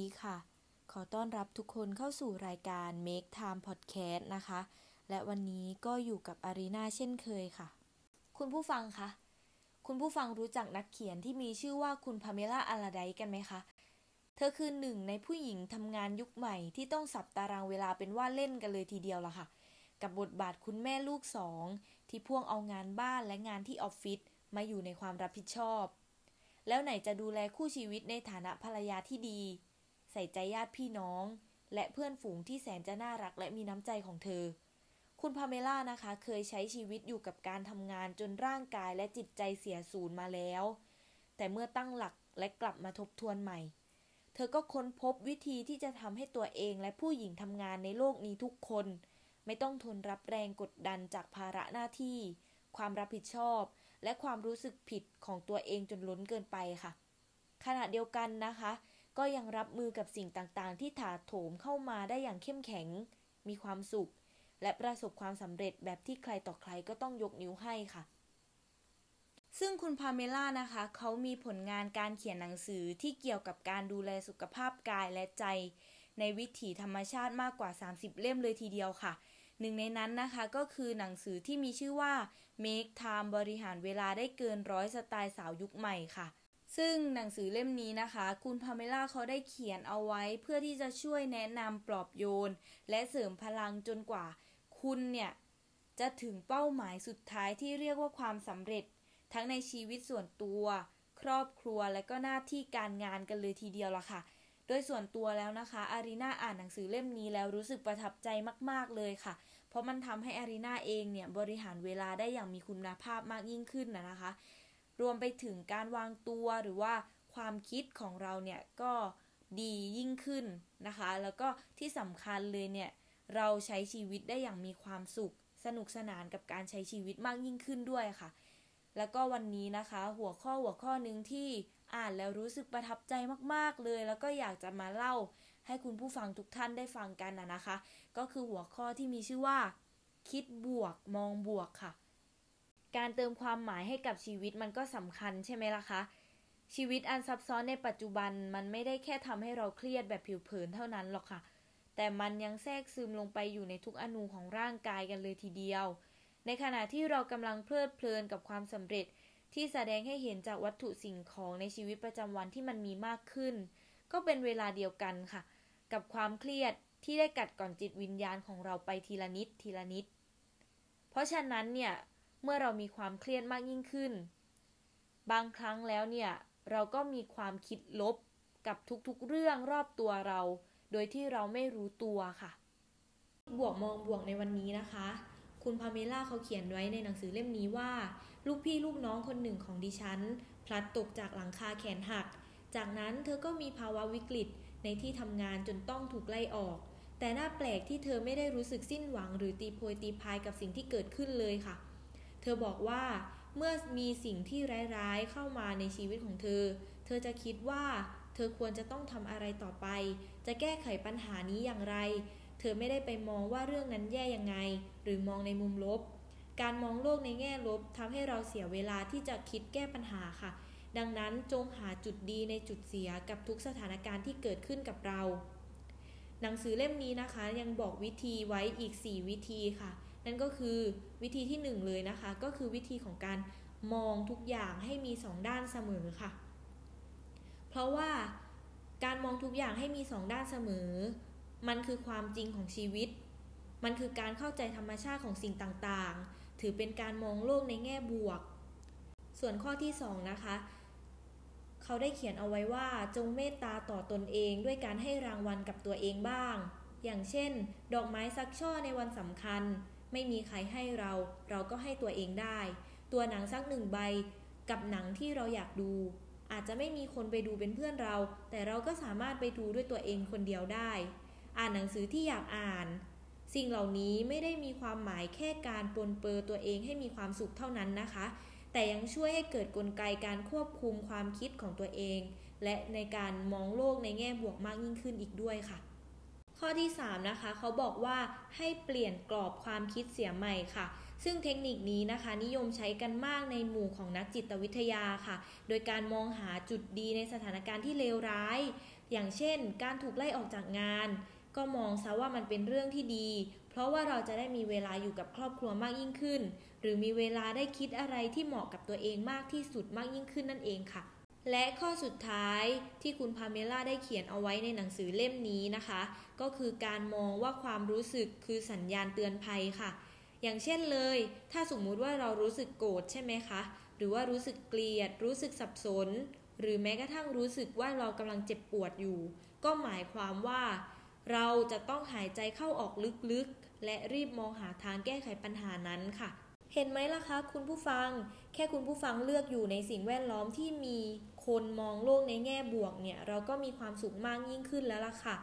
ดีค่ะ ขอต้อนรับทุกคนเข้าสู่รายการ Make Time Podcast นะคะ และวันนี้ก็อยู่กับอารีนาเช่นเคยค่ะ คุณผู้ฟังคะ คุณผู้ฟังรู้จักนักเขียนที่มีชื่อว่าคุณพาเมล่าอาลาไดกันไหมคะ เธอคือหนึ่งในผู้หญิงทำงานยุคใหม่ที่ต้องสับตารางเวลาเป็นว่าเล่นกันเลยทีเดียวละค่ะ กับบทบาทคุณแม่ลูกสองที่พ่วงเอางานบ้านและงานที่ออฟฟิศมาอยู่ในความรับผิดชอบแล้วไหนจะดูแลคู่ชีวิตในฐานะภรรยาที่ดี ส่ใจญาติพี่น้อง และเพื่อนฝูงที่แสนจะน่ารักและมีน้ำใจของเธอ คุณพาเมล่านะคะ เคยใช้ชีวิตอยู่กับการทำงานจนร่างกายและจิตใจเสียสูญมาแล้ว แต่เมื่อตั้งหลักและกลับมาทบทวนใหม่ เธอก็ค้นพบวิธีที่จะทำให้ตัวเองและผู้หญิงทำงานในโลกนี้ทุกคน ไม่ต้องทนรับแรงกดดันจากภาระหน้าที่ ความรับผิดชอบ และความรู้สึกผิดของตัวเองจนล้นเกินไปค่ะ ขณะเดียวกันนะคะ ก็ยังรับมือกับสิ่งต่างๆ ที่ถาโถมเข้ามาได้อย่างเข้มแข็ง มีความสุข และประสบความสำเร็จแบบที่ใครต่อใครก็ต้องยกนิ้วให้ค่ะ ซึ่งคุณพาเมล่านะคะ เขามีผลงานการเขียนหนังสือที่เกี่ยวกับการดูแลสุขภาพกายและใจ ในวิถีธรรมชาติมากกว่า 30 เล่มเลยทีเดียวค่ะหนึ่งในนั้นนะคะก็คือหนังสือที่มีชื่อว่า Make Time บริหารเวลาได้เกินร้อยสไตล์สาวยุคใหม่ค่ะ ซึ่งหนังสือเล่มนี้นะคะ คุณพาเมล่าเขาได้เขียนเอาไว้เพื่อที่จะช่วยแนะนำปลอบโยน และเสริมพลังจนกว่า คุณเนี่ย จะถึงเป้าหมายสุดท้ายที่เรียกว่าความสำเร็จ ทั้งในชีวิตส่วนตัว ครอบครัวและก็หน้าที่การงานกันเลยทีเดียวละค่ะ โดยส่วนตัวแล้วนะคะอารีนาอ่านหนังสือเล่มนี้แล้วรู้สึกประทับใจมาก ๆเลยค่ะ เพราะมันทำให้อารีนาเองเนี่ยบริหารเวลาได้อย่างมีคุณภาพมากยิ่งขึ้นนะนะคะ รวมไปถึงการวางตัวหรือว่าความคิดของเราเนี่ยก็ดียิ่งขึ้นนะคะ แล้วก็ที่สำคัญเลยเนี่ยเราใช้ชีวิตได้อย่างมีความสุข สนุกสนานกับการใช้ชีวิตมากยิ่งขึ้นด้วยค่ะ แล้วก็วันนี้นะคะ หัวข้อหัวข้อหนึ่งที่อ่านแล้วรู้สึกประทับใจมากๆเลย แล้วก็อยากจะมาเล่าให้คุณผู้ฟังทุกท่านได้ฟังกันนะนะคะ ก็คือหัวข้อที่มีชื่อว่า คิดบวกมองบวกค่ะ การเติมความหมายให้กับชีวิตมันก็สำคัญใช่ไหมล่ะคะ ชีวิตอันซับซ้อนในปัจจุบันมันไม่ได้แค่ทำให้เราเครียดแบบผิวเผินเท่านั้นหรอกค่ะ แต่มันยังแทรกซึมลงไปอยู่ในทุกอนูของร่างกายกันเลยทีเดียว ในขณะที่เรากำลังเพลิดเพลินกับความสำเร็จ ที่แสดงให้เห็นจากวัตถุสิ่งของในชีวิตประจำวันที่มันมีมากขึ้น ก็เป็นเวลาเดียวกันค่ะ กับความเครียดที่ได้กัดก่อนจิตวิญญาณของเราไปทีละนิดทีละนิด เพราะฉะนั้นเนี่ย เมื่อเรามีความเครียดมากยิ่งขึ้น บางครั้งแล้วเนี่ย เราก็มีความคิดลบกับทุกๆเรื่องรอบตัวเรา โดยที่เราไม่รู้ตัวค่ะ บวกมองบวกในวันนี้นะคะ คุณพาเมล่าเขาเขียนไว้ในหนังสือเล่มนี้ว่า ลูกพี่ลูกน้องคนหนึ่งของดิฉัน พลัดตกจากหลังคาแขนหัก จากนั้นเธอก็มีภาวะวิกฤตในที่ทำงานจนต้องถูกไล่ออกแต่น่าแปลกที่เธอไม่ได้รู้สึกสิ้นหวังหรือตีโพยตีพายกับสิ่งที่เกิดขึ้นเลยค่ะเธอบอกว่าเมื่อมีสิ่งที่ร้ายๆเข้ามาในชีวิตของเธอ เธอจะคิดว่าเธอควรจะต้องทำอะไรต่อไป จะแก้ไขปัญหานี้อย่างไร เธอไม่ได้ไปมองว่าเรื่องนั้นแย่ยังไง หรือมองในมุมลบ การมองโลกในแง่ลบทำให้เราเสียเวลาที่จะคิดแก้ปัญหาค่ะ ดังนั้นจงหาจุดดีในจุดเสียกับทุกสถานการณ์ที่เกิดขึ้นกับเรา หนังสือเล่มนี้นะคะยังบอกวิธีไว้อีก 4 วิธีค่ะ นั่นก็คือวิธีที่ 1 เลยนะคะ ก็คือวิธีของการมองทุกอย่างให้มี 2 ด้านเสมอค่ะ เพราะว่าการมองทุกอย่างให้มี 2 ด้านเสมอ มันคือความจริงของชีวิต มันคือการเข้าใจธรรมชาติของสิ่งต่างๆ ถือเป็นการมองโลกในแง่บวก ส่วนข้อที่ 2 นะคะ เขาได้เขียนเอาไว้ว่าจงเมตตาต่อตนเองด้วยการให้รางวัลกับตัวเองบ้าง อย่างเช่น ดอกไม้สักช่อในวันสำคัญ ไม่มีใครให้เรา เราก็ให้ตัวเองได้ ตัวหนังสักหนึ่งใบ กับหนังที่เราอยากดู อาจจะไม่มีคนไปดูเป็นเพื่อนเรา แต่เราก็สามารถไปดูด้วยตัวเองคนเดียวได้ อ่านหนังสือที่อยากอ่าน สิ่งเหล่านี้ไม่ได้มีความหมายแค่การปนเปื้อตัวเองให้มีความสุขเท่านั้นนะคะ แต่ยังช่วยให้เกิดกลไกการควบคุมความคิดของตัวเอง และในการมองโลกในแง่บวกมากยิ่งขึ้นอีกด้วยค่ะ ข้อที่ 3 นะคะเขาบอกว่าให้เปลี่ยนกรอบความคิดเสียใหม่ค่ะ ซึ่งเทคนิคนี้นะคะ นิยมใช้กันมากในหมู่ของนักจิตวิทยาค่ะ โดยการมองหาจุดดีในสถานการณ์ที่เลวร้าย อย่างเช่น การถูกไล่ออกจากงาน ก็มองซะว่ามันเป็นเรื่องที่ดี เพราะว่าเราจะได้มีเวลาอยู่กับครอบครัวมากยิ่งขึ้น หรือมีเวลาได้คิดอะไรที่เหมาะกับตัวเองมากที่สุดมากยิ่งขึ้นนั่นเองค่ะ และข้อสุดท้ายที่คุณพาเมล่าได้เขียนเอาไว้ในหนังสือเล่มนี้นะคะ ก็คือการมองว่าความรู้สึกคือสัญญาณเตือนภัยค่ะ อย่างเช่นเลย ถ้าสมมุติว่าเรารู้สึกโกรธใช่ไหมคะ หรือว่ารู้สึกเกลียด รู้สึกสับสน หรือแม้กระทั่งรู้สึกว่าเรากำลังเจ็บปวดอยู่ ก็หมายความว่า เราจะต้องหายใจเข้าออกลึกๆ และรีบมองหาทางแก้ไขปัญหานั้นค่ะเห็นไหมล่ะคะ คุณผู้ฟัง แค่คุณผู้ฟังเลือกอยู่ในสิ่งแวดล้อมที่มี คนมองโลกในแง่บวกเนี่ยเราก็มีความสุขมากยิ่งขึ้นแล้วล่ะค่ะ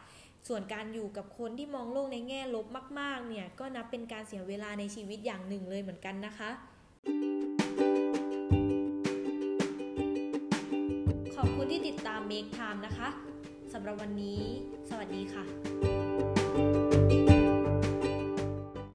ส่วนการอยู่กับคนที่มองโลกในแง่ลบมากๆเนี่ยก็นับเป็นการเสียเวลาในชีวิตอย่างหนึ่งเลยเหมือนกันนะคะขอบคุณที่ติดตาม Make Time นะคะสำหรับวันนี้ สวัสดีค่ะ